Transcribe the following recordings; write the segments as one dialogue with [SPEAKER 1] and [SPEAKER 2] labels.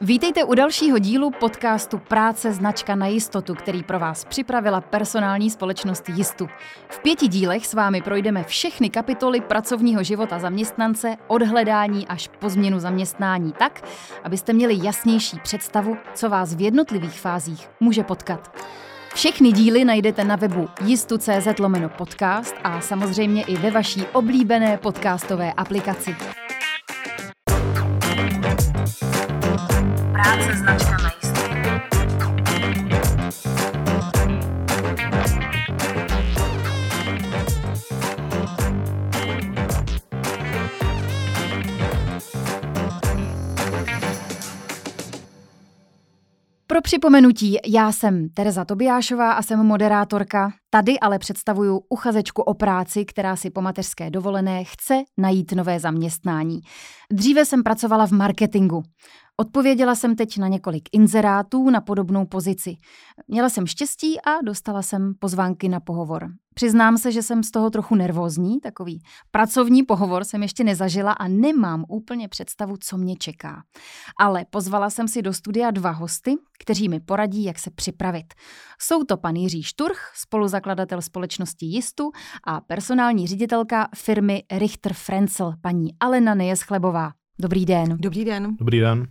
[SPEAKER 1] Vítejte u dalšího dílu podcastu Práce značka na jistotu, který pro vás připravila personální společnost Jistu. V pěti dílech s vámi projdeme všechny kapitoly pracovního života zaměstnance od hledání až po změnu zaměstnání tak, abyste měli jasnější představu, co vás v jednotlivých fázích může potkat. Všechny díly najdete na webu jistu.cz podcast a samozřejmě i ve vaší oblíbené podcastové aplikaci. Práce značka na Pro připomenutí, já jsem Tereza Tobiášová a jsem moderátorka. Tady ale představuju uchazečku o práci, která si po mateřské dovolené chce najít nové zaměstnání. Dříve jsem pracovala v marketingu. Odpověděla jsem teď na několik inzerátů na podobnou pozici. Měla jsem štěstí a dostala jsem pozvánky na pohovor. Přiznám se, že jsem z toho trochu nervózní, takový pracovní pohovor jsem ještě nezažila a nemám úplně představu, co mě čeká. Ale pozvala jsem si do studia dva hosty, kteří mi poradí, jak se připravit. Jsou to pan Jiří Šturch, spoluzakladatel společnosti Jistu a personální ředitelka firmy Richter Frenzel, paní Alena Nejeschlebová. Dobrý den.
[SPEAKER 2] Dobrý den.
[SPEAKER 3] Dobrý den.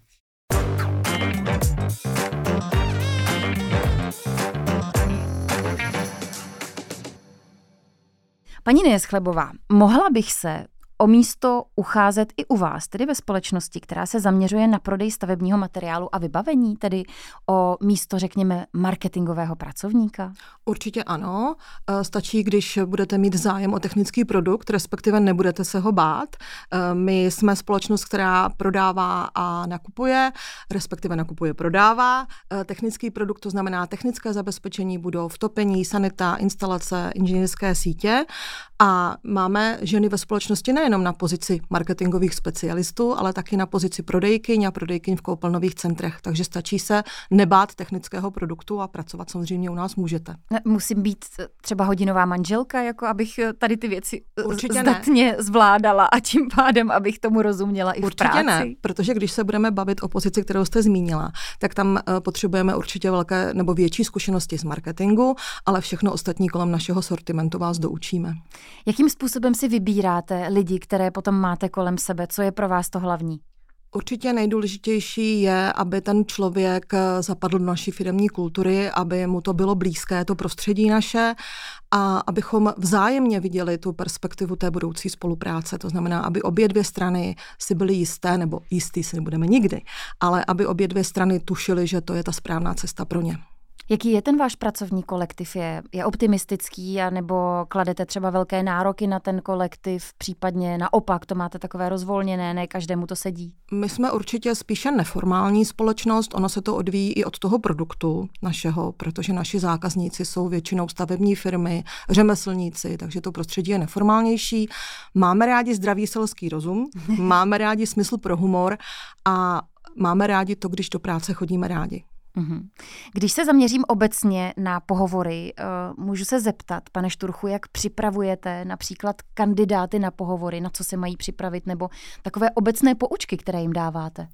[SPEAKER 1] Paní Nejeschlebová, mohla bych se o místo ucházet i u vás, tedy ve společnosti, která se zaměřuje na prodej stavebního materiálu a vybavení, tedy o místo, řekněme, marketingového pracovníka?
[SPEAKER 2] Určitě ano. E, stačí, když budete mít zájem o technický produkt, respektive nebudete se ho bát. E, my jsme společnost, která prodává a nakupuje, respektive nakupuje, prodává e, technický produkt, to znamená technické zabezpečení budov, topení, sanita, instalace, inženýrské sítě a máme ženy ve společnosti ne nejenom na pozici marketingových specialistů, ale taky na pozici prodejkyň a prodejkyň v koupelnových centrech. Takže stačí se nebát technického produktu a pracovat samozřejmě u nás můžete.
[SPEAKER 1] Musím být třeba hodinová manželka, jako abych tady ty věci Určitě zdatně ne. zvládala a tím pádem, abych tomu rozuměla i
[SPEAKER 2] určitě
[SPEAKER 1] v práci.
[SPEAKER 2] ne, protože když se budeme bavit o pozici, kterou jste zmínila, tak tam eh, potřebujeme určitě velké nebo větší zkušenosti z marketingu, ale všechno ostatní kolem našeho sortimentu vás doučíme.
[SPEAKER 1] Jakým způsobem si vybíráte lidi, lidí, které potom máte kolem sebe? Co je pro vás to hlavní?
[SPEAKER 2] Určitě nejdůležitější je, aby ten člověk eh, zapadl do naší firmní kultury, aby mu to bylo blízké, to prostředí naše a abychom vzájemně viděli tu perspektivu té budoucí spolupráce. To znamená, aby obě dvě strany si byly jisté, nebo jistý si nebudeme nikdy, ale aby obě dvě strany tušily, že to je ta správná cesta pro ně.
[SPEAKER 1] Jaký je ten váš pracovní kolektiv? Je, je optimistický, nebo kladete třeba velké nároky na ten kolektiv, případně naopak to máte takové rozvolněné, ne každému to sedí?
[SPEAKER 2] My jsme určitě spíše neformální společnost, ono se to odvíjí i od toho produktu našeho, protože naši zákazníci jsou většinou stavební firmy, řemeslníci, takže to prostředí je neformálnější. Máme rádi zdravý selský rozum, máme rádi smysl pro humor a máme rádi to, když do práce chodíme rádi.
[SPEAKER 1] Mhm. Když se zaměřím obecně na pohovory, eh, můžu se zeptat, pane Šturchu, jak připravujete například kandidáty na pohovory, na co se mají připravit, nebo takové obecné poučky, které jim dáváte?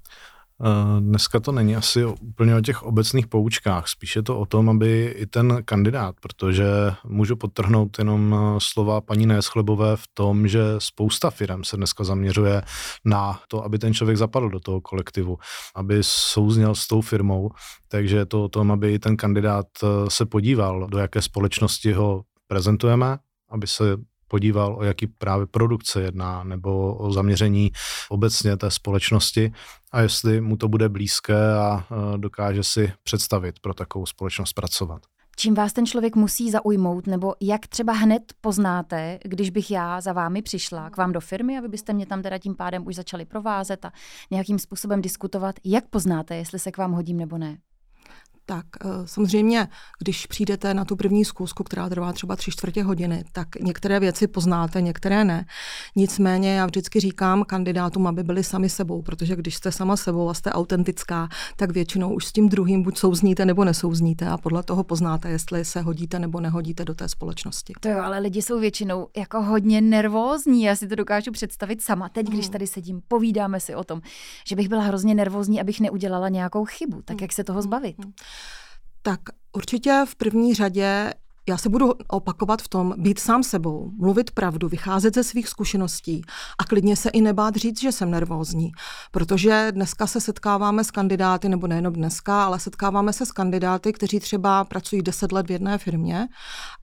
[SPEAKER 3] Eh, dneska to není asi úplně o těch obecných poučkách, spíše to o tom, aby i ten kandidát, protože můžu podtrhnout jenom eh, slova paní Neschlebové v tom, že spousta firm se dneska zaměřuje na to, aby ten člověk zapadl do toho kolektivu, aby souzněl s tou firmou, takže je to o tom, aby i ten kandidát eh, se podíval, do jaké společnosti ho prezentujeme, aby se podíval, o jaký právě produkce jedná nebo o zaměření obecně té společnosti a jestli mu to bude blízké a dokáže si představit pro takovou společnost pracovat.
[SPEAKER 1] Čím vás ten člověk musí zaujmout, nebo jak třeba hned poznáte, když bych já za vámi přišla k vám do firmy a vy byste mě tam teda tím pádem už začali provázet a nějakým způsobem diskutovat, jak poznáte, jestli se k vám hodím nebo ne?
[SPEAKER 2] Tak eh, samozřejmě, když přijdete na tu první zkusku, která trvá třeba tři čtvrtě hodiny, tak některé věci poznáte, některé ne. Nicméně já vždycky říkám kandidátům, aby byli sami sebou, protože když jste sama sebou a jste autentická, tak většinou už s tím druhým buď souzníte nebo nesouzníte a podle toho poznáte, jestli se hodíte nebo nehodíte do té společnosti.
[SPEAKER 1] To jo, ale lidi jsou většinou jako hodně nervózní. Já si to dokážu představit sama. Teď, když mm. tady sedím, povídáme si o tom, že bych byla hrozně nervózní, abych neudělala nějakou chybu. Tak mm. jak se toho zbavit?
[SPEAKER 2] Tak určitě v první řadě já se budu opakovat v tom, být sám sebou, mluvit pravdu, vycházet ze svých zkušeností a klidně se i nebát říct, že jsem nervózní. Protože dneska se setkáváme s kandidáty, nebo nejenom dneska, ale setkáváme se s kandidáty, kteří třeba pracují 10 let v jedné firmě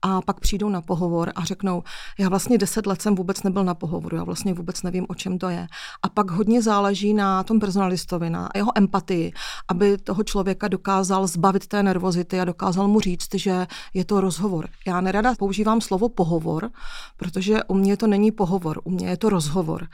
[SPEAKER 2] a pak přijdou na pohovor a řeknou, já vlastně 10 let jsem vůbec nebyl na pohovoru, já vlastně vůbec nevím, o čem to je. A pak hodně záleží na tom personalistovi, na jeho empatii, aby toho člověka dokázal zbavit té nervozity a dokázal mu říct, že je to rozhovor rozhovor. Já nerada používám slovo pohovor, protože u mě to není pohovor, u mě je to rozhovor.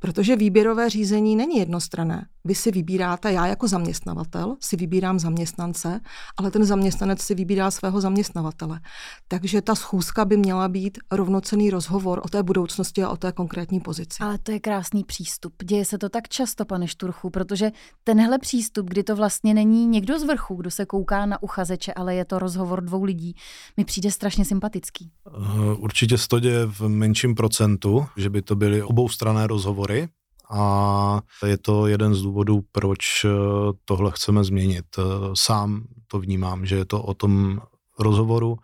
[SPEAKER 2] Protože výběrové řízení není jednostrané. Vy si vybíráte, já jako zaměstnavatel si vybírám zaměstnance, ale ten zaměstnanec si vybírá svého zaměstnavatele. Takže ta schůzka by měla být rovnocený rozhovor o té budoucnosti a o té konkrétní pozici.
[SPEAKER 1] Ale to je krásný přístup. Děje se to tak často, pane Šturchu, protože tenhle přístup, kdy to vlastně není někdo z vrchu, kdo se kouká na uchazeče, ale je to rozhovor dvou lidí, mi přijde strašně sympatický.
[SPEAKER 3] Eh, určitě se to děje v menším procentu, že by to byly oboustrané rozhovory, a je to jeden z důvodů, proč eh, tohle chceme změnit. Eh, sám to vnímám, že je to o tom rozhovoru.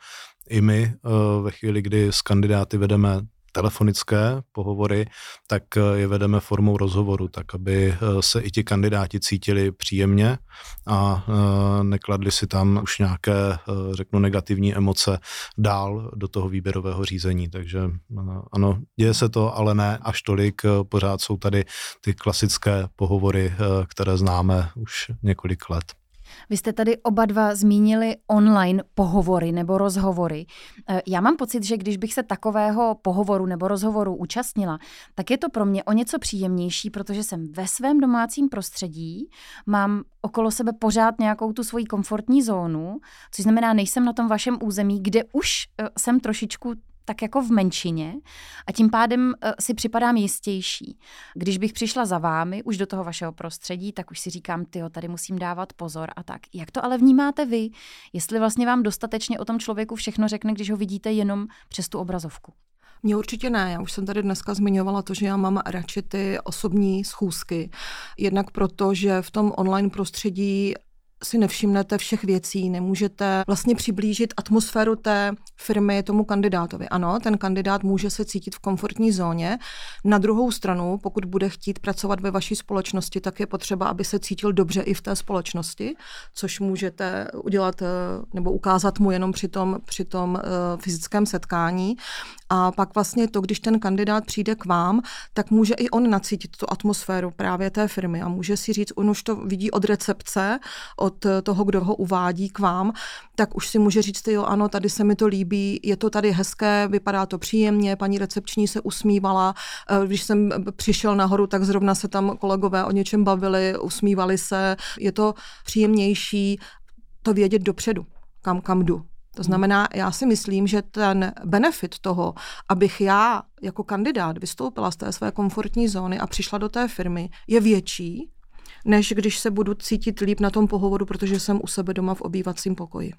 [SPEAKER 3] I my eh, ve chvíli, kdy s kandidáty vedeme telefonické pohovory, tak eh, je vedeme formou rozhovoru, tak aby eh, se i ti kandidáti cítili příjemně a eh, nekladli si tam už nějaké, řeknu, negativní emoce dál do toho výběrového řízení. Takže ano, děje se to, ale ne až tolik. Pořád jsou tady ty klasické pohovory, které známe už několik let.
[SPEAKER 1] Vy jste tady oba dva zmínili online pohovory nebo rozhovory. E, já mám pocit, že když bych se takového pohovoru nebo rozhovoru účastnila, tak je to pro mě o něco příjemnější, protože jsem ve svém domácím prostředí, mám okolo sebe pořád nějakou tu svoji komfortní zónu, což znamená, nejsem na tom vašem území, kde už e, jsem trošičku tak jako v menšině a tím pádem uh, si připadám jistější. Když bych přišla za vámi už do toho vašeho prostředí, tak už si říkám, ty tady musím dávat pozor a tak. Jak to ale vnímáte vy? Jestli vlastně vám dostatečně o tom člověku všechno řekne, když ho vidíte jenom přes tu obrazovku?
[SPEAKER 2] Mně určitě ne. Já už jsem tady dneska zmiňovala to, že já mám radši ty osobní schůzky. Jednak proto, že v tom online prostředí si nevšimnete všech věcí, nemůžete vlastně přiblížit atmosféru té firmy tomu kandidátovi. Ano, ten kandidát může se cítit v komfortní zóně. Na druhou stranu, pokud bude chtít pracovat ve vaší společnosti, tak je potřeba, aby se cítil dobře i v té společnosti, což můžete udělat eh, nebo ukázat mu jenom při tom, při tom uh, fyzickém setkání. A pak vlastně to, když ten kandidát přijde k vám, tak může i on nacítit tu atmosféru právě té firmy a může si říct, on už to vidí od recepce, od toho, kdo ho uvádí k vám, tak už si může říct, jo, ano, tady se mi to líbí, je to tady hezké, vypadá to příjemně, paní recepční se usmívala, eh, když jsem přišel nahoru, tak zrovna se tam kolegové o něčem bavili, usmívali se, je to příjemnější to vědět dopředu, kam, kam jdu. To znamená, já si myslím, že ten benefit toho, abych já jako kandidát vystoupila z té své komfortní zóny a přišla do té firmy, je větší, než když se budu cítit líp na tom pohovoru, protože jsem u sebe doma v obývacím pokoji.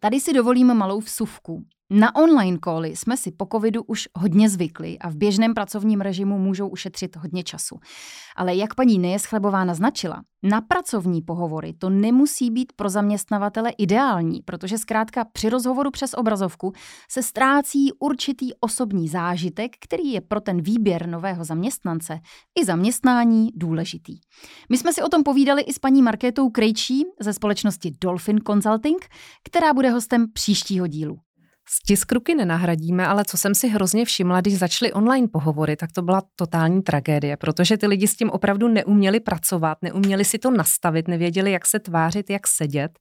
[SPEAKER 1] Tady si dovolím malou vsuvku. Na online cally jsme si po covidu už hodně zvykli a v běžném pracovním režimu můžou ušetřit hodně času. Ale jak paní Nejeschlebová naznačila, na pracovní pohovory to nemusí být pro zaměstnavatele ideální, protože zkrátka při rozhovoru přes obrazovku se ztrácí určitý osobní zážitek, který je pro ten výběr nového zaměstnance i zaměstnání důležitý. My jsme si o tom povídali i s paní Markétou Krejčí ze společnosti Dolphin Consulting, která bude hostem příštího dílu.
[SPEAKER 4] Stisk ruky nenahradíme, ale co jsem si hrozně všimla, když začaly online pohovory, tak to byla totální tragédie, protože ty lidi s tím opravdu neuměli pracovat, neuměli si to nastavit, nevěděli, jak se tvářit, jak sedět.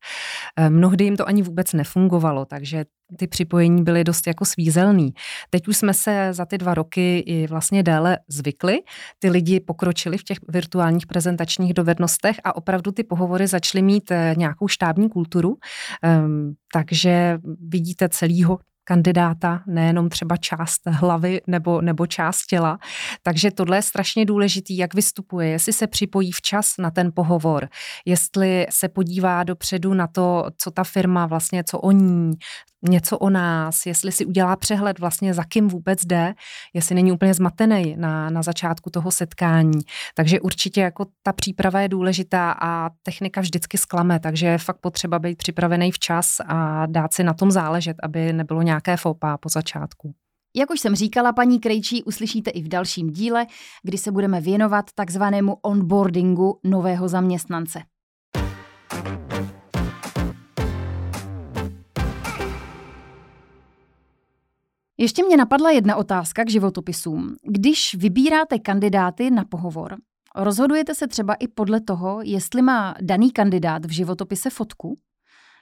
[SPEAKER 4] Eh, mnohdy jim to ani vůbec nefungovalo, takže ty připojení byly dost jako svízelný. Teď už jsme se za ty dva roky i vlastně déle zvykli. Ty lidi pokročili v těch virtuálních prezentačních dovednostech a opravdu ty pohovory začaly mít eh, nějakou štábní kulturu. Um, takže vidíte celýho kandidáta, nejenom třeba část hlavy nebo, nebo část těla. Takže tohle je strašně důležitý, jak vystupuje, jestli se připojí včas na ten pohovor, jestli se podívá dopředu na to, co ta firma vlastně, co o ní, něco o nás, jestli si udělá přehled vlastně za kým vůbec jde, jestli není úplně zmatený na, na začátku toho setkání. Takže určitě jako ta příprava je důležitá a technika vždycky zklame, takže je fakt potřeba být připravený včas a dát si na tom záležet, aby nebylo nějaké fopa po začátku.
[SPEAKER 1] Jak už jsem říkala, paní Krejčí uslyšíte i v dalším díle, kdy se budeme věnovat takzvanému onboardingu nového zaměstnance. Ještě mě napadla jedna otázka k životopisům. Když vybíráte kandidáty na pohovor, rozhodujete se třeba i podle toho, jestli má daný kandidát v životopise fotku?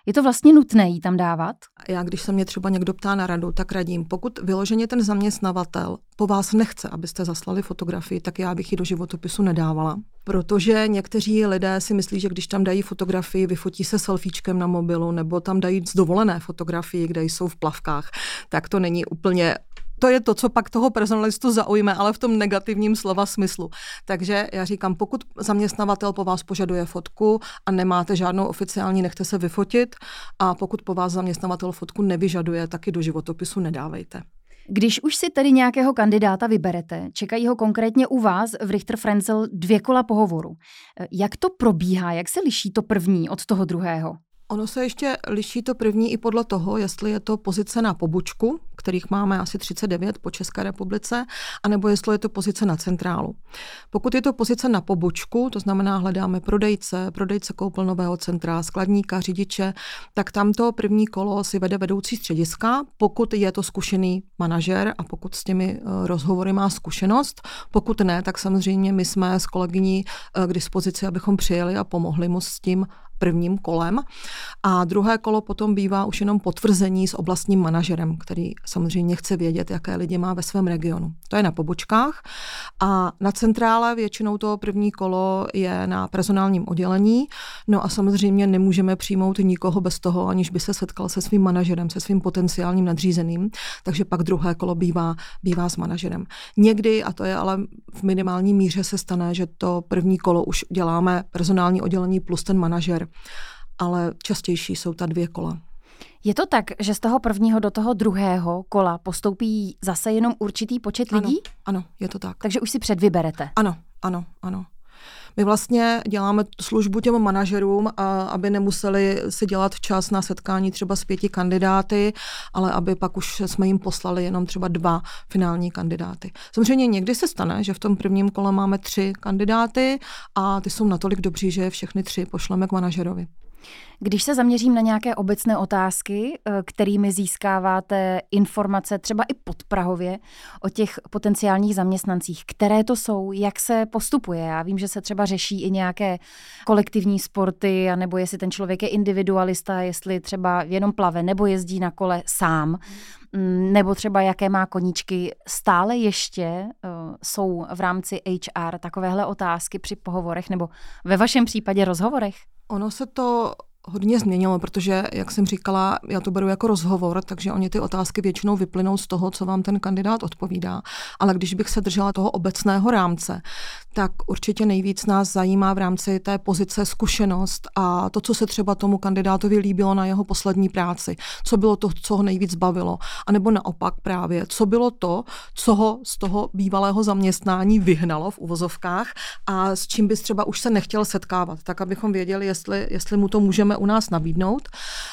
[SPEAKER 1] Je to vlastně nutné jí tam dávat?
[SPEAKER 2] Já, když se mě třeba někdo ptá na radu, tak radím, pokud vyloženě ten zaměstnavatel po vás nechce, abyste zaslali fotografii, tak já bych ji do životopisu nedávala. Protože někteří lidé si myslí, že když tam dají fotografii, vyfotí se selfiečkem na mobilu, nebo tam dají z dovolené fotografii, kde jsou v plavkách, tak to není úplně to je to, co pak toho personalistu zaujme, ale v tom negativním slova smyslu. Takže já říkám, pokud zaměstnavatel po vás požaduje fotku a nemáte žádnou oficiální, nechte se vyfotit a pokud po vás zaměstnavatel fotku nevyžaduje, taky do životopisu nedávejte.
[SPEAKER 1] Když už si tedy nějakého kandidáta vyberete, čekají ho konkrétně u vás v Richter Frenzel dvě kola pohovoru. Jak to probíhá, jak se liší to první od toho druhého?
[SPEAKER 2] Ono se ještě liší to první i podle toho, jestli je to pozice na pobočku, kterých máme asi 39 po České republice, anebo jestli je to pozice na centrálu. Pokud je to pozice na pobočku, to znamená hledáme prodejce, prodejce koupelnového centra, skladníka, řidiče, tak tamto první kolo si vede vedoucí střediska, pokud je to zkušený manažer a pokud s těmi eh, rozhovory má zkušenost. Pokud ne, tak samozřejmě my jsme s kolegyní eh, k dispozici, abychom přijeli a pomohli mu s tím prvním kolem. A druhé kolo potom bývá už jenom potvrzení s oblastním manažerem, který samozřejmě chce vědět, jaké lidi má ve svém regionu. To je na pobočkách. A na centrále většinou to první kolo je na personálním oddělení. No a samozřejmě nemůžeme přijmout nikoho bez toho, aniž by se setkal se svým manažerem, se svým potenciálním nadřízeným. Takže pak druhé kolo bývá, bývá s manažerem. Někdy, a to je ale v minimální míře, se stane, že to první kolo už děláme personální oddělení plus ten manažer ale častější jsou ta dvě kola.
[SPEAKER 1] Je to tak, že z toho prvního do toho druhého kola postoupí zase jenom určitý počet lidí?
[SPEAKER 2] Ano, ano je to tak.
[SPEAKER 1] Takže už si předvyberete?
[SPEAKER 2] Ano, ano, ano. My vlastně děláme službu těm manažerům, aby nemuseli si dělat čas na setkání třeba s pěti kandidáty, ale aby pak už jsme jim poslali jenom třeba dva finální kandidáty. Samozřejmě někdy se stane, že v tom prvním kole máme tři kandidáty a ty jsou natolik dobří, že všechny tři pošleme k manažerovi.
[SPEAKER 1] Když se zaměřím na nějaké obecné otázky, eh, kterými získáváte informace třeba i podprahově o těch potenciálních zaměstnancích, které to jsou, jak se postupuje? Já vím, že se třeba řeší i nějaké kolektivní sporty, nebo jestli ten člověk je individualista, jestli třeba jenom plave nebo jezdí na kole sám, mm, nebo třeba jaké má koníčky. Stále ještě uh, jsou v rámci HR takovéhle otázky při pohovorech nebo ve vašem případě rozhovorech?
[SPEAKER 2] Ono se to hodně změnilo, protože, jak jsem říkala, já to beru jako rozhovor, takže oni ty otázky většinou vyplynou z toho, co vám ten kandidát odpovídá. Ale když bych se držela toho obecného rámce, tak určitě nejvíc nás zajímá v rámci té pozice zkušenost a to, co se třeba tomu kandidátovi líbilo na jeho poslední práci, co bylo to, co ho nejvíc bavilo, a nebo naopak právě, co bylo to, co ho z toho bývalého zaměstnání vyhnalo v uvozovkách a s čím bys třeba už se nechtěl setkávat, tak abychom věděli, jestli, jestli mu to můžeme u nás nabídnout.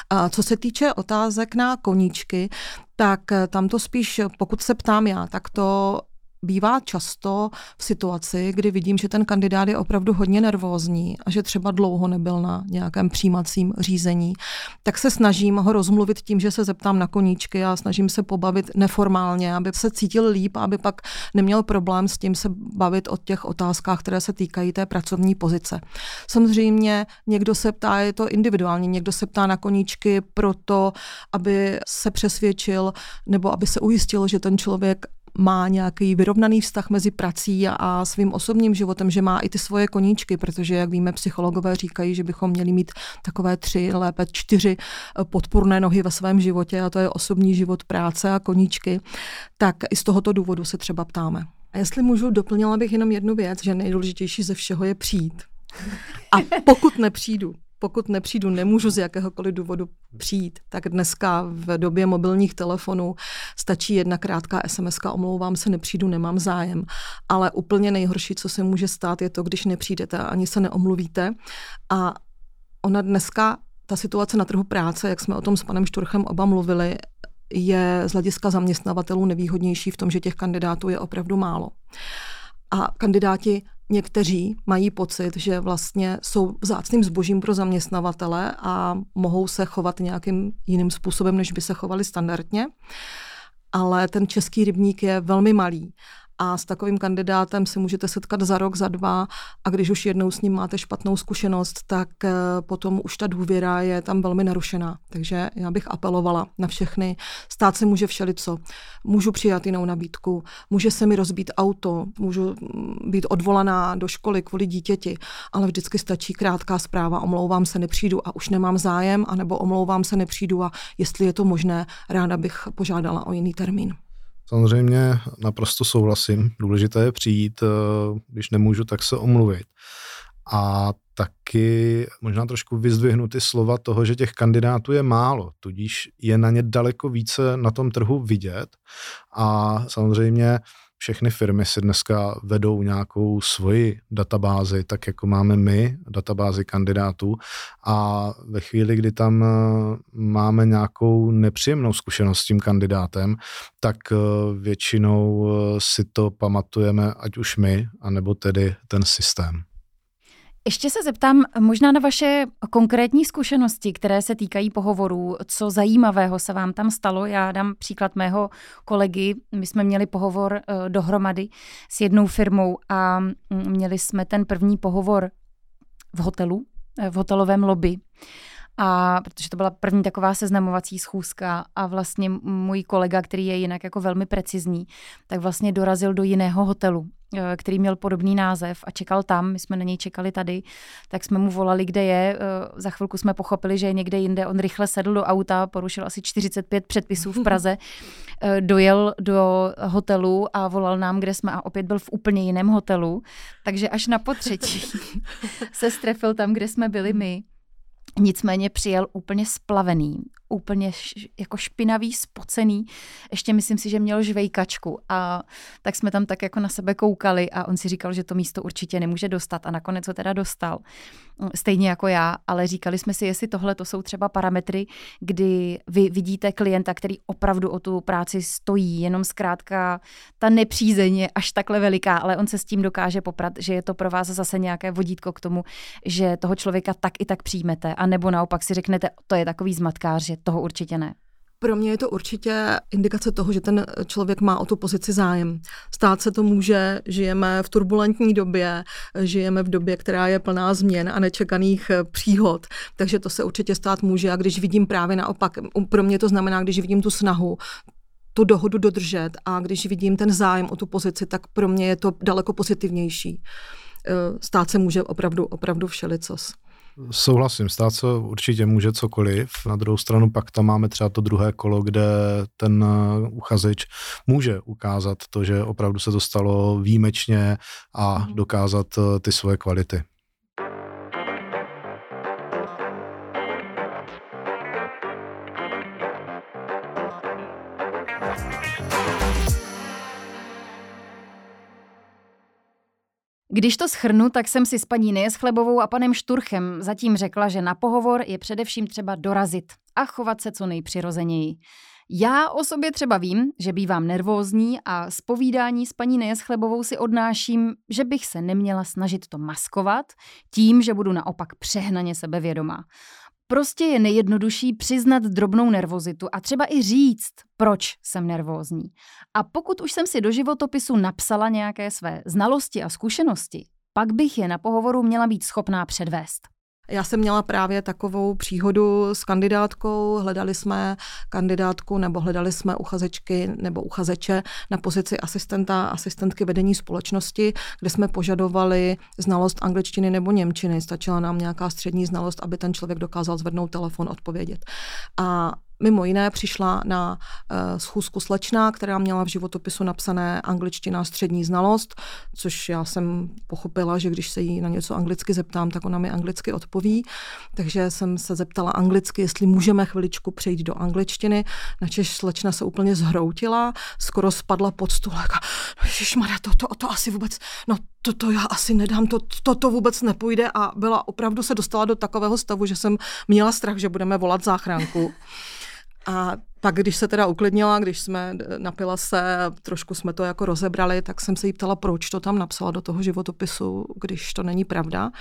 [SPEAKER 2] A co se týče otázek na koníčky, tak tam to spíš, pokud se ptám já, tak to bývá často v situaci, kdy vidím, že ten kandidát je opravdu hodně nervózní a že třeba dlouho nebyl na nějakém přijímacím řízení, tak se snažím ho rozmluvit tím, že se zeptám na koníčky a snažím se pobavit neformálně, aby se cítil líp, aby pak neměl problém s tím se bavit o těch otázkách, které se týkají té pracovní pozice. Samozřejmě někdo se ptá, je to individuální, někdo se ptá na koníčky proto, aby se přesvědčil nebo aby se ujistil, že ten člověk má nějaký vyrovnaný vztah mezi prací a svým osobním životem, že má i ty svoje koníčky, protože, jak víme, psychologové říkají, že bychom měli mít takové tři, lépe čtyři podporné nohy ve svém životě, a to je osobní život, práce a koníčky, tak i z tohoto důvodu se třeba ptáme. A jestli můžu, doplnila bych jenom jednu věc, že nejdůležitější ze všeho je přijít. A pokud nepřijdu, pokud nepřijdu, nemůžu z jakéhokoliv důvodu přijít, tak dneska v době mobilních telefonů stačí jedna krátká SMS, omlouvám se, nepřijdu, nemám zájem. Ale úplně nejhorší, co se může stát, je to, když nepřijdete a ani se neomluvíte. A ona dneska, ta situace na trhu práce, jak jsme o tom s panem Šturchem oba mluvili, je z hlediska zaměstnavatelů nevýhodnější v tom, že těch kandidátů je opravdu málo. A kandidáti někteří mají pocit, že vlastně jsou vzácným zbožím pro zaměstnavatele a mohou se chovat nějakým jiným způsobem, než by se chovali standardně. Ale ten český rybník je velmi malý a s takovým kandidátem se můžete setkat za rok, za dva a když už jednou s ním máte špatnou zkušenost, tak eh, potom už ta důvěra je tam velmi narušená. Takže já bych apelovala na všechny. Stát se může všelico. Můžu přijat jinou nabídku, může se mi rozbít auto, můžu mm, být odvolaná do školy kvůli dítěti, ale vždycky stačí krátká zpráva, omlouvám se, nepřijdu a už nemám zájem, anebo omlouvám se, nepřijdu a jestli je to možné, ráda bych požádala o jiný termín.
[SPEAKER 3] Samozřejmě naprosto souhlasím. Důležité je přijít, eh, když nemůžu, tak se omluvit. A taky možná trošku vyzdvihnu ty slova toho, že těch kandidátů je málo, tudíž je na ně daleko více na tom trhu vidět. A samozřejmě všechny firmy si dneska vedou nějakou svoji databázi, tak jako máme my, databázi kandidátů a ve chvíli, kdy tam eh, máme nějakou nepříjemnou zkušenost s tím kandidátem, tak eh, většinou eh, si to pamatujeme, ať už my, anebo tedy ten systém.
[SPEAKER 1] Ještě se zeptám možná na vaše konkrétní zkušenosti, které se týkají pohovorů. Co zajímavého se vám tam stalo? Já dám příklad mého kolegy. My jsme měli pohovor uh, dohromady s jednou firmou a mm, měli jsme ten první pohovor v hotelu, eh, v hotelovém lobby. A protože to byla první taková seznamovací schůzka a vlastně můj kolega, který je jinak jako velmi precizní, tak vlastně dorazil do jiného hotelu Eh, který měl podobný název a čekal tam, my jsme na něj čekali tady, tak jsme mu volali, kde je. Eh, za chvilku jsme pochopili, že je někde jinde. On rychle sedl do auta, porušil asi 45 předpisů v Praze, eh, dojel do hotelu a volal nám, kde jsme a opět byl v úplně jiném hotelu. Takže až na potřetí se strefil tam, kde jsme byli my. Nicméně přijel úplně splavený, úplně š, jako špinavý, spocený. Ještě myslím si, že měl žvejkačku a tak jsme tam tak jako na sebe koukali a on si říkal, že to místo určitě nemůže dostat a nakonec ho teda dostal. Stejně jako já, ale říkali jsme si, jestli tohle to jsou třeba parametry, kdy vy vidíte klienta, který opravdu o tu práci stojí, jenom zkrátka ta nepřízeň je až takhle veliká, ale on se s tím dokáže poprat, že je to pro vás zase nějaké vodítko k tomu, že toho člověka tak i tak přijmete a nebo naopak si řeknete, to je takový zmatkář, že toho určitě ne.
[SPEAKER 2] Pro mě je to určitě indikace toho, že ten člověk má o tu pozici zájem. Stát se to může, žijeme v turbulentní době, žijeme v době, která je plná změn a nečekaných eh, příhod, takže to se určitě stát může a když vidím právě naopak, pro mě to znamená, když vidím tu snahu, tu dohodu dodržet a když vidím ten zájem o tu pozici, tak pro mě je to daleko pozitivnější. Eh, stát se může opravdu, opravdu všelicos.
[SPEAKER 3] Souhlasím, stát se určitě může cokoliv. Na druhou stranu pak tam máme třeba to druhé kolo, kde ten uh, uchazeč může ukázat to, že opravdu se to stalo výjimečně a mhm. dokázat uh, ty svoje kvality.
[SPEAKER 1] Když to schrnu, tak jsem si s paní Nejeschlebovou a panem Šturchem zatím řekla, že na pohovor je především třeba dorazit a chovat se co nejpřirozeněji. Já o sobě třeba vím, že bývám nervózní a z povídání s paní Nejeschlebovou si odnáším, že bych se neměla snažit to maskovat tím, že budu naopak přehnaně sebevědomá. Prostě je nejjednodušší přiznat drobnou nervozitu a třeba i říct, proč jsem nervózní. A pokud už jsem si do životopisu napsala nějaké své znalosti a zkušenosti, pak bych je na pohovoru měla být schopná předvést.
[SPEAKER 2] Já jsem měla právě takovou příhodu s kandidátkou. Hledali jsme kandidátku nebo hledali jsme uchazečky nebo uchazeče na pozici asistenta, asistentky vedení společnosti, kde jsme požadovali znalost angličtiny nebo němčiny. Stačila nám nějaká střední znalost, aby ten člověk dokázal zvednout telefon, odpovědět. A Mimo jiné přišla na uh, schůzku slečna, která měla v životopisu napsané angličtina střední znalost, což já jsem pochopila, že když se jí na něco anglicky zeptám, tak ona mi anglicky odpoví. Takže jsem se zeptala anglicky, jestli můžeme chviličku přejít do angličtiny. Načež slečna se úplně zhroutila, skoro spadla pod stůl. Ježišmarja, to, to, to asi vůbec, no to, to já asi nedám, to, to, to vůbec nepůjde a byla opravdu se dostala do takového stavu, že jsem měla strach, že budeme volat záchranku. A pak, když se teda uklidnila, když jsme napila se, trošku jsme to jako rozebrali, tak jsem se jí ptala, proč to tam napsala do toho životopisu, když to není pravda.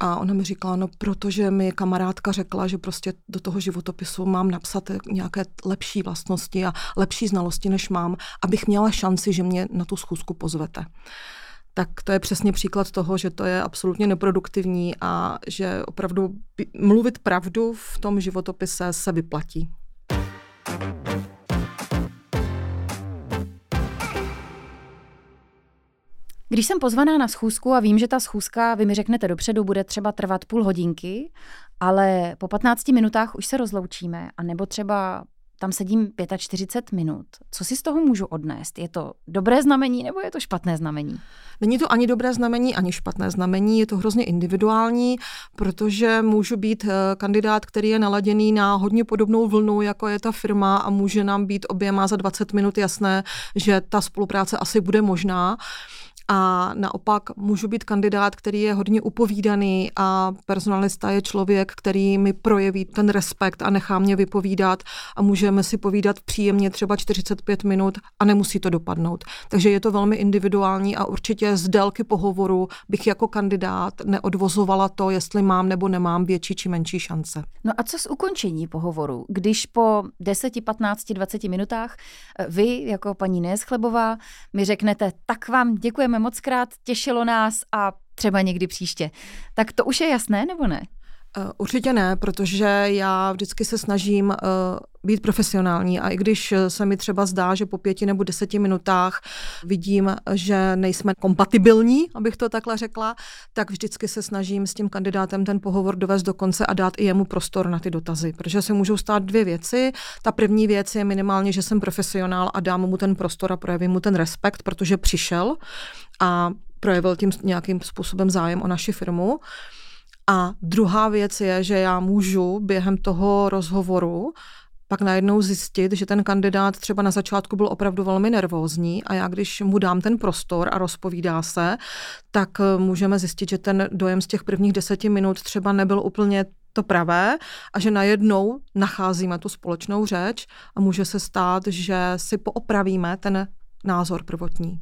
[SPEAKER 2] A ona mi říkala, no protože mi kamarádka řekla, že prostě do toho životopisu mám napsat nějaké lepší vlastnosti a lepší znalosti, než mám, abych měla šanci, že mě na tu schůzku pozvete tak to je přesně příklad toho, že to je absolutně neproduktivní a že opravdu mluvit pravdu v tom životopise se vyplatí.
[SPEAKER 1] Když jsem pozvaná na schůzku a vím, že ta schůzka, vy mi řeknete dopředu, bude třeba trvat půl hodinky, ale po 15 minutách už se rozloučíme, a nebo třeba tam sedím 45 minut. Co si z toho můžu odnést? Je to dobré znamení nebo je to špatné znamení?
[SPEAKER 2] Není to ani dobré znamení, ani špatné znamení, je to hrozně individuální, protože můžu být eh, kandidát, který je naladěný na hodně podobnou vlnu, jako je ta firma a může nám být oběma za 20 minut jasné, že ta spolupráce asi bude možná. A naopak můžu být kandidát, který je hodně upovídaný a personalista je člověk, který mi projeví ten respekt a nechá mě vypovídat a můžeme si povídat příjemně třeba 45 minut a nemusí to dopadnout. Takže je to velmi individuální a určitě z délky pohovoru bych jako kandidát neodvozovala to, jestli mám nebo nemám větší či menší šance.
[SPEAKER 1] No a co s ukončení pohovoru? Když po 10, 15, 20 minutách eh, vy jako paní Neschlebová mi řeknete, tak vám děkujeme moc krát, těšilo nás a třeba někdy příště. Tak to už je jasné, nebo ne?
[SPEAKER 2] Eh, určitě ne, protože já vždycky se snažím uh, být profesionální a i když se mi třeba zdá, že po pěti nebo deseti minutách vidím, že nejsme kompatibilní, abych to takhle řekla, tak vždycky se snažím s tím kandidátem ten pohovor dovést do konce a dát i jemu prostor na ty dotazy, protože se můžou stát dvě věci. Ta první věc je minimálně, že jsem profesionál a dám mu ten prostor a projevím mu ten respekt, protože přišel a projevil tím nějakým způsobem zájem o naši firmu. A druhá věc je, že já můžu během toho rozhovoru pak najednou zjistit, že ten kandidát třeba na začátku byl opravdu velmi nervózní a já když mu dám ten prostor a rozpovídá se, tak eh, můžeme zjistit, že ten dojem z těch prvních deseti minut třeba nebyl úplně to pravé a že najednou nacházíme tu společnou řeč a může se stát, že si poopravíme ten názor prvotní.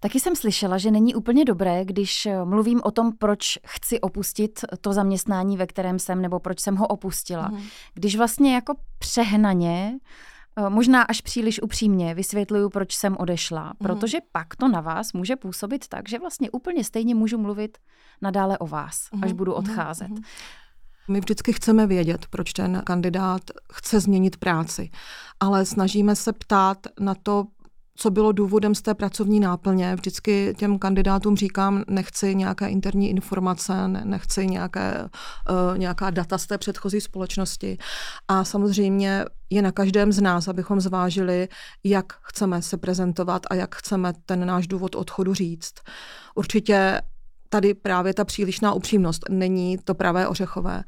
[SPEAKER 1] Taky jsem slyšela, že není úplně dobré, když eh, mluvím o tom, proč chci opustit to zaměstnání, ve kterém jsem, nebo proč jsem ho opustila. Mm. Když vlastně jako přehnaně, eh, možná až příliš upřímně vysvětluju, proč jsem odešla, mm. protože pak to na vás může působit tak, že vlastně úplně stejně můžu mluvit nadále o vás, mm. až budu odcházet. Mm.
[SPEAKER 2] My vždycky chceme vědět, proč ten kandidát chce změnit práci, ale snažíme se ptát na to, co bylo důvodem z té pracovní náplně. Vždycky těm kandidátům říkám, nechci nějaké interní informace, nechci nějaké, uh, nějaká data z té předchozí společnosti. A samozřejmě je na každém z nás, abychom zvážili, jak chceme se prezentovat a jak chceme ten náš důvod odchodu říct. Určitě tady právě ta přílišná upřímnost není to pravé ořechové,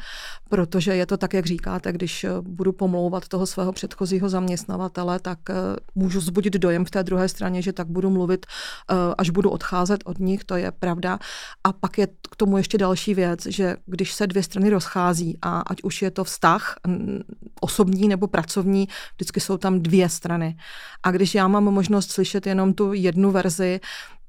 [SPEAKER 2] protože je to tak, jak říkáte, když eh, budu pomlouvat toho svého předchozího zaměstnavatele, tak eh, můžu zbudit dojem v té druhé straně, že tak budu mluvit, eh, až budu odcházet od nich, to je pravda. A pak je k tomu ještě další věc, že když se dvě strany rozchází a ať už je to vztah osobní nebo pracovní, vždycky jsou tam dvě strany. A když já mám možnost slyšet jenom tu jednu verzi,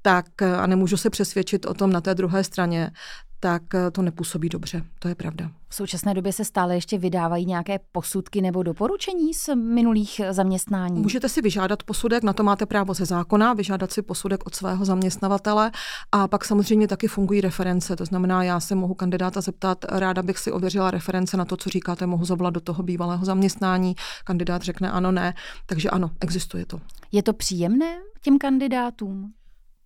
[SPEAKER 2] tak a nemůžu se přesvědčit o tom na té druhé straně, tak to nepůsobí dobře. To je pravda.
[SPEAKER 1] V současné době se stále ještě vydávají nějaké posudky nebo doporučení z minulých zaměstnání?
[SPEAKER 2] Můžete si vyžádat posudek, na to máte právo ze zákona, vyžádat si posudek od svého zaměstnavatele a pak samozřejmě taky fungují reference. To znamená, já se mohu kandidáta zeptat, ráda bych si ověřila reference na to, co říkáte, mohu zavolat do toho bývalého zaměstnání. Kandidát řekne ano, ne. Takže ano, existuje to.
[SPEAKER 1] Je to příjemné těm kandidátům?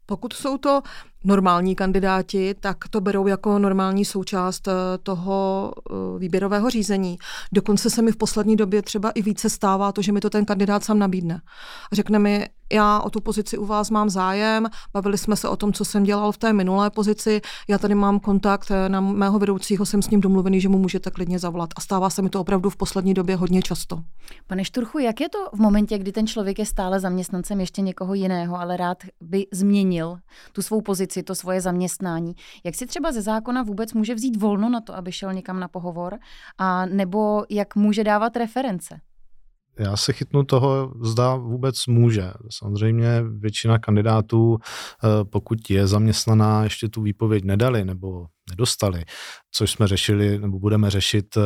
[SPEAKER 2] Pokud jsou to normální kandidáti, tak to berou jako normální součást eh, toho eh, výběrového řízení. Dokonce se mi v poslední době třeba i více stává to, že mi to ten kandidát sám nabídne. Řekne mi, já o tu pozici u vás mám zájem, bavili jsme se o tom, co jsem dělal v té minulé pozici, já tady mám kontakt eh, na mého vedoucího, jsem s ním domluvený, že mu můžete klidně zavolat. A stává se mi to opravdu v poslední době hodně často.
[SPEAKER 1] Pane Šturchu, jak je to v momentě, kdy ten člověk je stále zaměstnancem ještě někoho jiného, ale rád by změnil tu svou pozici, to svoje zaměstnání? Jak si třeba ze zákona vůbec může vzít volno na to, aby šel někam na pohovor? A nebo jak může dávat reference?
[SPEAKER 3] Já se chytnu toho, zda vůbec může. Samozřejmě většina kandidátů, eh, pokud je zaměstnaná, ještě tu výpověď nedali nebo nedostali, což jsme řešili nebo budeme řešit eh,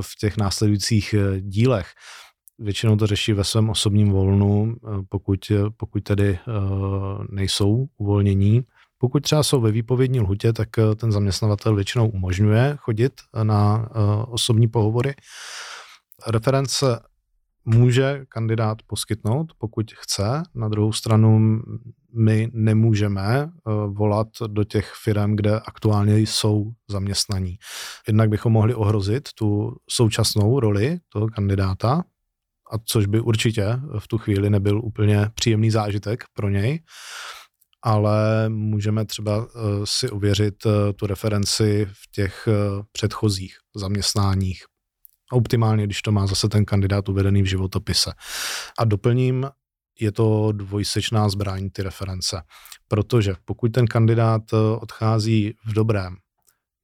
[SPEAKER 3] v těch následujících eh, dílech. Většinou to řeší ve svém osobním volnu, pokud, pokud tedy nejsou uvolnění. Pokud třeba jsou ve výpovědní lhutě, tak ten zaměstnavatel většinou umožňuje chodit na osobní pohovory. Reference může kandidát poskytnout, pokud chce. Na druhou stranu my nemůžeme eh, volat do těch firm, kde aktuálně jsou zaměstnaní. Jednak bychom mohli ohrozit tu současnou roli toho kandidáta, a což by určitě v tu chvíli nebyl úplně příjemný zážitek pro něj, ale můžeme třeba eh, si ověřit eh, tu referenci v těch předchozích zaměstnáních, Optimálně, když to má zase ten kandidát uvedený v životopise. A doplním, je to dvojsečná zbraň, ty reference. Protože pokud ten kandidát eh, odchází v dobrém,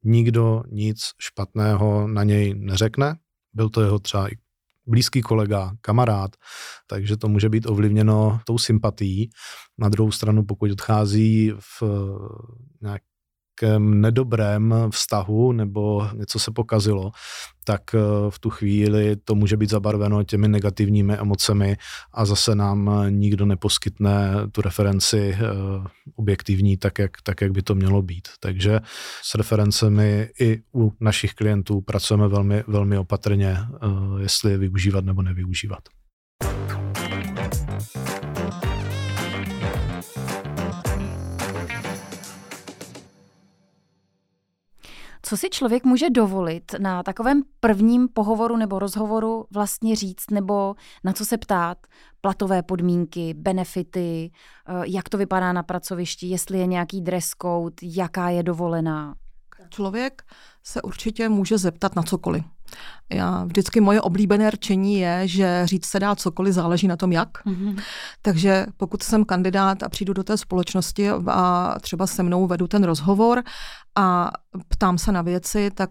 [SPEAKER 3] nikdo nic špatného na něj neřekne, byl to jeho třeba i blízký kolega, kamarád, takže to může být ovlivněno tou sympatií. Na druhou stranu, pokud odchází v eh, nějak nějakém nedobrém vztahu nebo něco se pokazilo, tak eh, v tu chvíli to může být zabarveno těmi negativními emocemi a zase nám nikdo neposkytne tu referenci eh, objektivní tak jak, tak, jak by to mělo být. Takže s referencemi i u našich klientů pracujeme velmi, velmi opatrně, eh, jestli je využívat nebo nevyužívat.
[SPEAKER 1] Co si člověk může dovolit na takovém prvním pohovoru nebo rozhovoru vlastně říct, nebo na co se ptát? Platové podmínky, benefity, eh, jak to vypadá na pracovišti, jestli je nějaký dress code, jaká je dovolená?
[SPEAKER 2] Člověk se určitě může zeptat na cokoliv. Já vždycky moje oblíbené rčení je, že říct se dá cokoliv, záleží na tom jak. Mm-hmm. Takže pokud jsem kandidát a přijdu do té společnosti a třeba se mnou vedu ten rozhovor a ptám se na věci, tak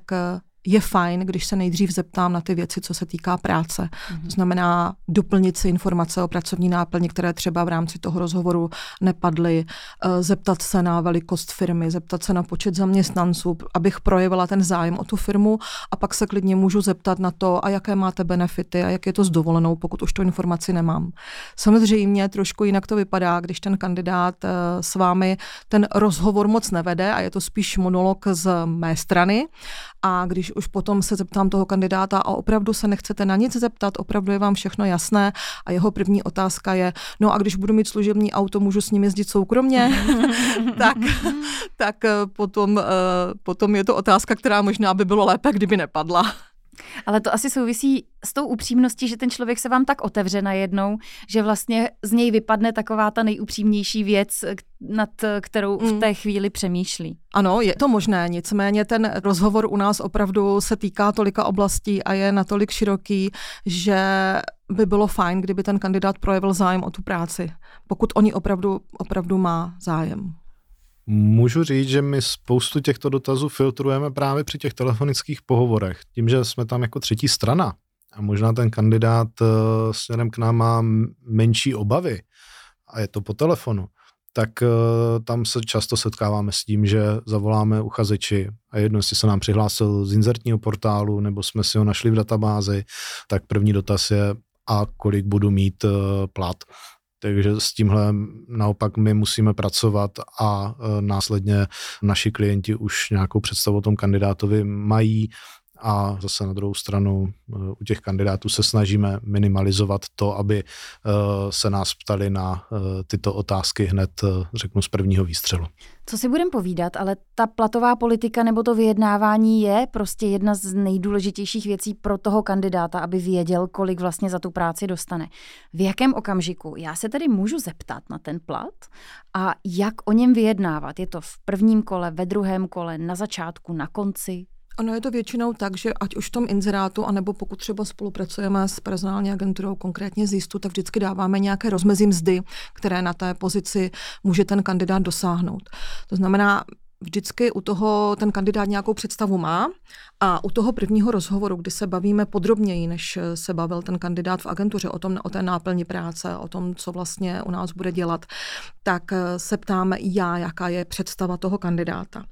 [SPEAKER 2] je fajn, když se nejdřív zeptám na ty věci, co se týká práce. Mm-hmm. To znamená doplnit si informace o pracovní náplni, které třeba v rámci toho rozhovoru nepadly, eh, zeptat se na velikost firmy, zeptat se na počet zaměstnanců, abych projevila ten zájem o tu firmu a pak se klidně můžu zeptat na to, a jaké máte benefity a jak je to s dovolenou, pokud už tu informaci nemám. Samozřejmě trošku jinak to vypadá, když ten kandidát eh, s vámi ten rozhovor moc nevede a je to spíš monolog z mé strany a když už potom se zeptám toho kandidáta a opravdu se nechcete na nic zeptat, opravdu je vám všechno jasné a jeho první otázka je, no a když budu mít služební auto, můžu s ním jezdit soukromně, tak, tak eh, potom, eh, potom je to otázka, která možná by bylo lépe, kdyby nepadla.
[SPEAKER 1] Ale to asi souvisí s tou upřímností, že ten člověk se vám tak otevře najednou, že vlastně z něj vypadne taková ta nejupřímnější věc, nad kterou v mm. té chvíli přemýšlí.
[SPEAKER 2] Ano, je to možné, nicméně ten rozhovor u nás opravdu se týká tolika oblastí a je natolik široký, že by bylo fajn, kdyby ten kandidát projevil zájem o tu práci, pokud oni opravdu, opravdu má zájem.
[SPEAKER 3] Můžu říct, že my spoustu těchto dotazů filtrujeme právě při těch telefonických pohovorech. Tím, že jsme tam jako třetí strana a možná ten kandidát uh, směrem k nám má menší obavy a je to po telefonu, tak uh, tam se často setkáváme s tím, že zavoláme uchazeči a jedno, jestli se nám přihlásil z inzertního portálu nebo jsme si ho našli v databázi, tak první dotaz je, a kolik budu mít uh, plat. Takže s tímhle naopak my musíme pracovat a e, následně naši klienti už nějakou představu o tom kandidátovi mají a zase na druhou stranu eh, u těch kandidátů se snažíme minimalizovat to, aby eh, se nás ptali na eh, tyto otázky hned, řeknu, z prvního výstřelu.
[SPEAKER 1] Co si budeme povídat, ale ta platová politika nebo to vyjednávání je prostě jedna z nejdůležitějších věcí pro toho kandidáta, aby věděl, kolik vlastně za tu práci dostane. V jakém okamžiku? Já se tedy můžu zeptat na ten plat a jak o něm vyjednávat? Je to v prvním kole, ve druhém kole, na začátku, na konci?
[SPEAKER 2] Ono je to většinou tak, že ať už v tom inzerátu, anebo pokud třeba spolupracujeme s personální agenturou, konkrétně z JISTu, tak vždycky dáváme nějaké rozmezí mzdy, které na té pozici může ten kandidát dosáhnout. To znamená, vždycky u toho ten kandidát nějakou představu má a u toho prvního rozhovoru, kdy se bavíme podrobněji, než se bavil ten kandidát v agentuře o, tom, o té náplni práce, o tom, co vlastně u nás bude dělat, tak se ptáme já, jaká je představa toho kandidáta.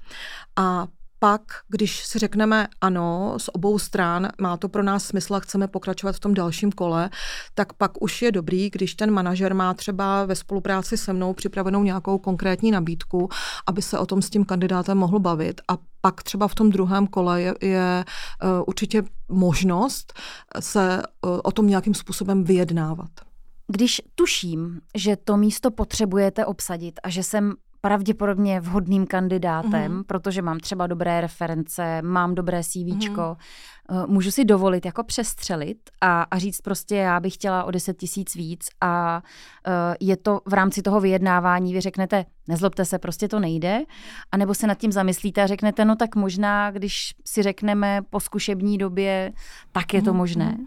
[SPEAKER 2] A pak, když si řekneme ano, z obou stran má to pro nás smysl a chceme pokračovat v tom dalším kole, tak pak už je dobrý, když ten manažer má třeba ve spolupráci se mnou připravenou nějakou konkrétní nabídku, aby se o tom s tím kandidátem mohl bavit. A pak třeba v tom druhém kole je, je uh, určitě možnost se uh, o tom nějakým způsobem vyjednávat.
[SPEAKER 1] Když tuším, že to místo potřebujete obsadit a že jsem pravděpodobně vhodným kandidátem, mm-hmm. protože mám třeba dobré reference, mám dobré CV, mm-hmm. Eh, můžu si dovolit jako přestřelit a, a říct prostě, já bych chtěla o 10 tisíc víc a uh, je to v rámci toho vyjednávání, vy řeknete, nezlobte se, prostě to nejde, anebo se nad tím zamyslíte a řeknete, no tak možná, když si řekneme po zkušební době, tak je to mm-hmm. možné.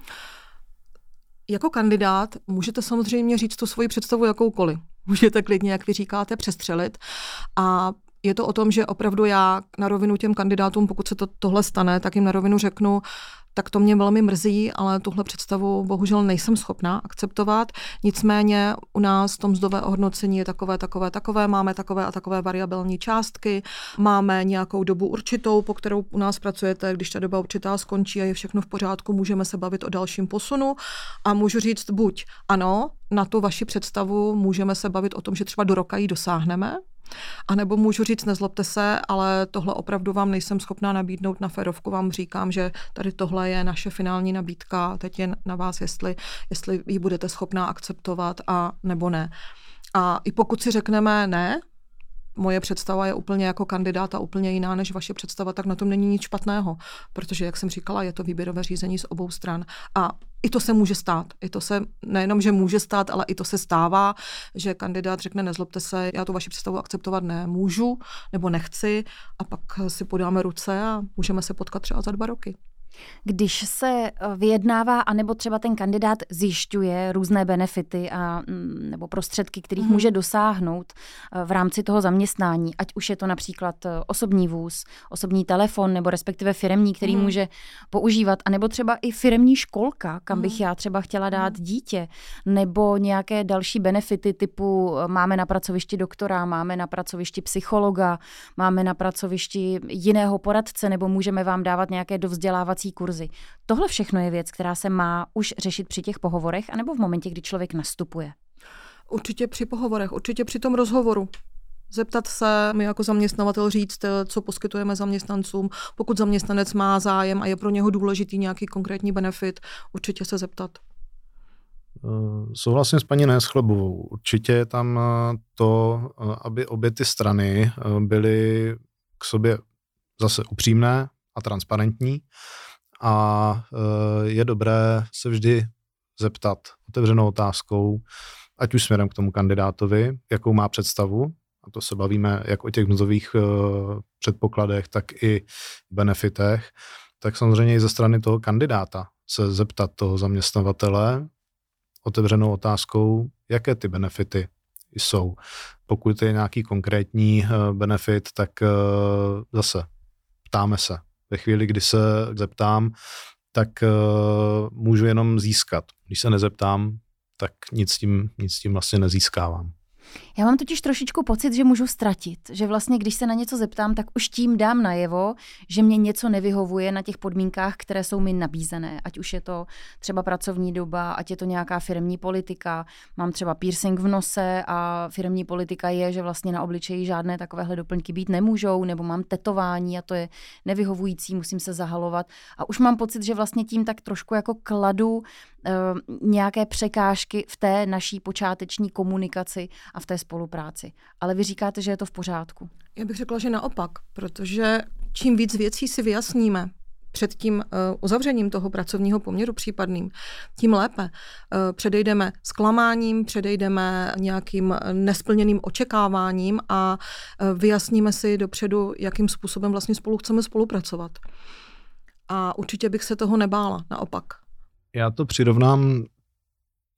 [SPEAKER 2] Jako kandidát můžete samozřejmě říct tu svoji představu jakoukoliv můžete klidně, jak vy říkáte, přestřelit. A je to o tom, že opravdu já na rovinu těm kandidátům, pokud se to, tohle stane, tak jim na rovinu řeknu, tak to mě velmi mrzí, ale tuhle představu bohužel nejsem schopná akceptovat. Nicméně u nás to mzdové ohodnocení je takové, takové, takové, máme takové a takové variabilní částky, máme nějakou dobu určitou, po kterou u nás pracujete, když ta doba určitá skončí a je všechno v pořádku, můžeme se bavit o dalším posunu a můžu říct buď ano, na tu vaši představu můžeme se bavit o tom, že třeba do roka ji dosáhneme, a nebo můžu říct, nezlobte se, ale tohle opravdu vám nejsem schopná nabídnout na ferovku. Vám říkám, že tady tohle je naše finální nabídka. Teď je na vás, jestli, jestli ji budete schopná akceptovat a nebo ne. A i pokud si řekneme ne, moje představa je úplně jako kandidáta úplně jiná než vaše představa, tak na tom není nic špatného, protože, jak jsem říkala, je to výběrové řízení z obou stran. A i to se může stát. I to se nejenom, že může stát, ale i to se stává, že kandidát řekne, nezlobte se, já tu vaši představu akceptovat nemůžu nebo nechci a pak si podáme ruce a můžeme se potkat třeba za dva roky.
[SPEAKER 1] Když se eh, vyjednává, anebo třeba ten kandidát zjišťuje různé benefity a, mm, nebo prostředky, kterých mm. může dosáhnout eh, v rámci toho zaměstnání, ať už je to například eh, osobní vůz, osobní telefon, nebo respektive firemní, který mm. může používat, anebo třeba i firemní školka, kam mm. bych mhm. já třeba chtěla dát mm. dítě, nebo nějaké další benefity typu máme na pracovišti doktora, máme na pracovišti psychologa, máme na pracovišti jiného poradce, nebo můžeme vám dávat nějaké dovzdělávací vzdělávací kurzy. Tohle všechno je věc, která se má už řešit při těch pohovorech, anebo v momentě, kdy člověk nastupuje?
[SPEAKER 2] Určitě při pohovorech, určitě při tom rozhovoru. Zeptat se, my jako zaměstnavatel říct, co poskytujeme zaměstnancům. Pokud zaměstnanec má zájem a je pro něho důležitý nějaký konkrétní benefit, určitě se zeptat.
[SPEAKER 3] Uh, souhlasím s paní Neschlebovou. Určitě je tam uh, to, aby obě ty strany byly k sobě zase upřímné a transparentní a eh, je dobré se vždy zeptat otevřenou otázkou, ať už směrem k tomu kandidátovi, jakou má představu, a to se bavíme jak o těch mzdových uh, předpokladech, tak i benefitech, tak samozřejmě i ze strany toho kandidáta se zeptat toho zaměstnavatele otevřenou otázkou, jaké ty benefity jsou. Pokud je nějaký konkrétní uh, benefit, tak zase ptáme se. Ve chvíli, kdy se zeptám, tak uh, můžu jenom získat. Když se nezeptám, tak nic tím, nic tím vlastně nezískávám.
[SPEAKER 1] Já mám totiž trošičku pocit, že můžu ztratit, že vlastně když se na něco zeptám, tak už tím dám najevo, že mě něco nevyhovuje na těch podmínkách, které jsou mi nabízené. Ať už je to třeba pracovní doba, ať je to nějaká firmní politika. Mám třeba piercing v nose a firmní politika je, že vlastně na obličeji žádné takovéhle doplňky být nemůžou, nebo mám tetování a to je nevyhovující, musím se zahalovat. A už mám pocit, že vlastně tím tak trošku jako kladu Eh, nějaké překážky v té naší počáteční komunikaci a v té spolupráci. Ale vy říkáte, že je to v pořádku.
[SPEAKER 2] Já bych řekla, že naopak, protože čím víc věcí si vyjasníme, před tím uh, uzavřením toho pracovního poměru případným, tím lépe. Uh, předejdeme zklamáním, předejdeme nějakým nesplněným očekáváním a uh, vyjasníme si dopředu, jakým způsobem vlastně spolu chceme spolupracovat. A určitě bych se toho nebála, naopak.
[SPEAKER 3] Já to přirovnám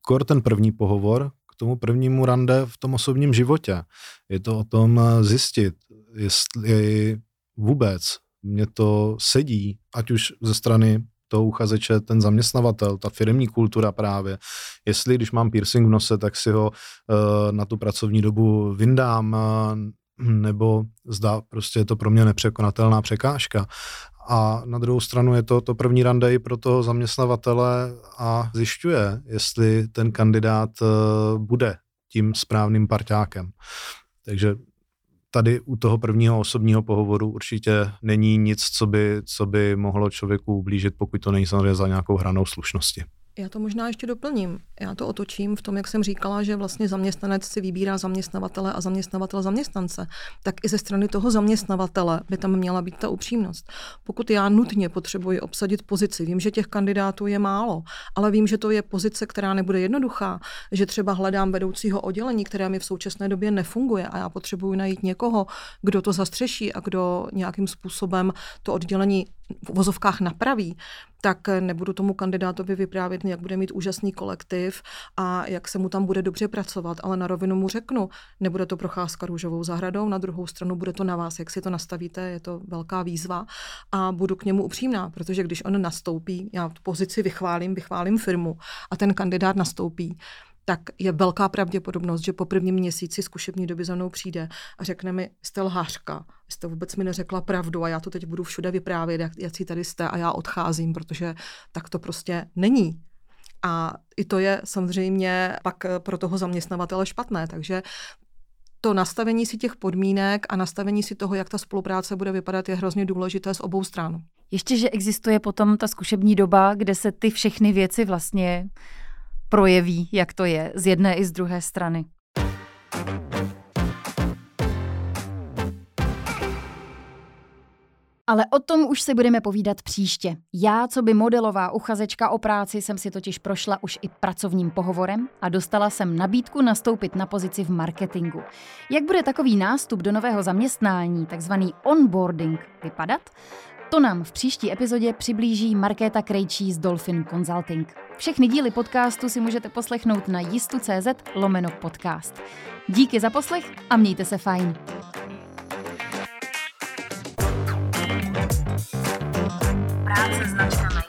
[SPEAKER 3] kor ten první pohovor k tomu prvnímu rande v tom osobním životě. Je to o tom zjistit, jestli vůbec mě to sedí, ať už ze strany toho uchazeče, ten zaměstnavatel, ta firmní kultura právě. Jestli, když mám piercing v nose, tak si ho uh, na tu pracovní dobu vyndám, nebo zdá, prostě je to pro mě nepřekonatelná překážka. A na druhou stranu je to to první rande i pro toho zaměstnavatele a zjišťuje, jestli ten kandidát eh, bude tím správným parťákem. Takže tady u toho prvního osobního pohovoru určitě není nic, co by, co by mohlo člověku ublížit, pokud to není samozřejmě za nějakou hranou slušnosti.
[SPEAKER 2] Já to možná ještě doplním. Já to otočím v tom, jak jsem říkala, že vlastně zaměstnanec si vybírá zaměstnavatele a zaměstnavatel zaměstnance. Tak i ze strany toho zaměstnavatele by tam měla být ta upřímnost. Pokud já nutně potřebuji obsadit pozici, vím, že těch kandidátů je málo, ale vím, že to je pozice, která nebude jednoduchá, že třeba hledám vedoucího oddělení, které mi v současné době nefunguje a já potřebuji najít někoho, kdo to zastřeší a kdo nějakým způsobem to oddělení v vozovkách napraví, tak nebudu tomu kandidátovi vyprávět, jak bude mít úžasný kolektiv a jak se mu tam bude dobře pracovat, ale na rovinu mu řeknu, nebude to procházka růžovou zahradou, na druhou stranu bude to na vás, jak si to nastavíte, je to velká výzva a budu k němu upřímná, protože když on nastoupí, já tu pozici vychválím, vychválím firmu a ten kandidát nastoupí, tak je velká pravděpodobnost, že po prvním měsíci zkušební doby za mnou přijde a řekne mi, jste lhářka, jste vůbec mi neřekla pravdu a já to teď budu všude vyprávět, jak, jak si tady jste a já odcházím, protože tak to prostě není. A i to je samozřejmě pak pro toho zaměstnavatele špatné, takže to nastavení si těch podmínek a nastavení si toho, jak ta spolupráce bude vypadat, je hrozně důležité z obou stran.
[SPEAKER 1] Ještě, že existuje potom ta zkušební doba, kde se ty všechny věci vlastně projeví, jak to je z jedné i z druhé strany. Ale o tom už si budeme povídat příště. Já, co by modelová uchazečka o práci, jsem si totiž prošla už i pracovním pohovorem a dostala jsem nabídku nastoupit na pozici v marketingu. Jak bude takový nástup do nového zaměstnání, takzvaný onboarding, vypadat? To nám v příští epizodě přiblíží Markéta Krejčí z Dolphin Consulting. Všechny díly podcastu si můžete poslechnout na jistu.cz lomeno podcast. Díky za poslech a mějte se fajn. Práce značka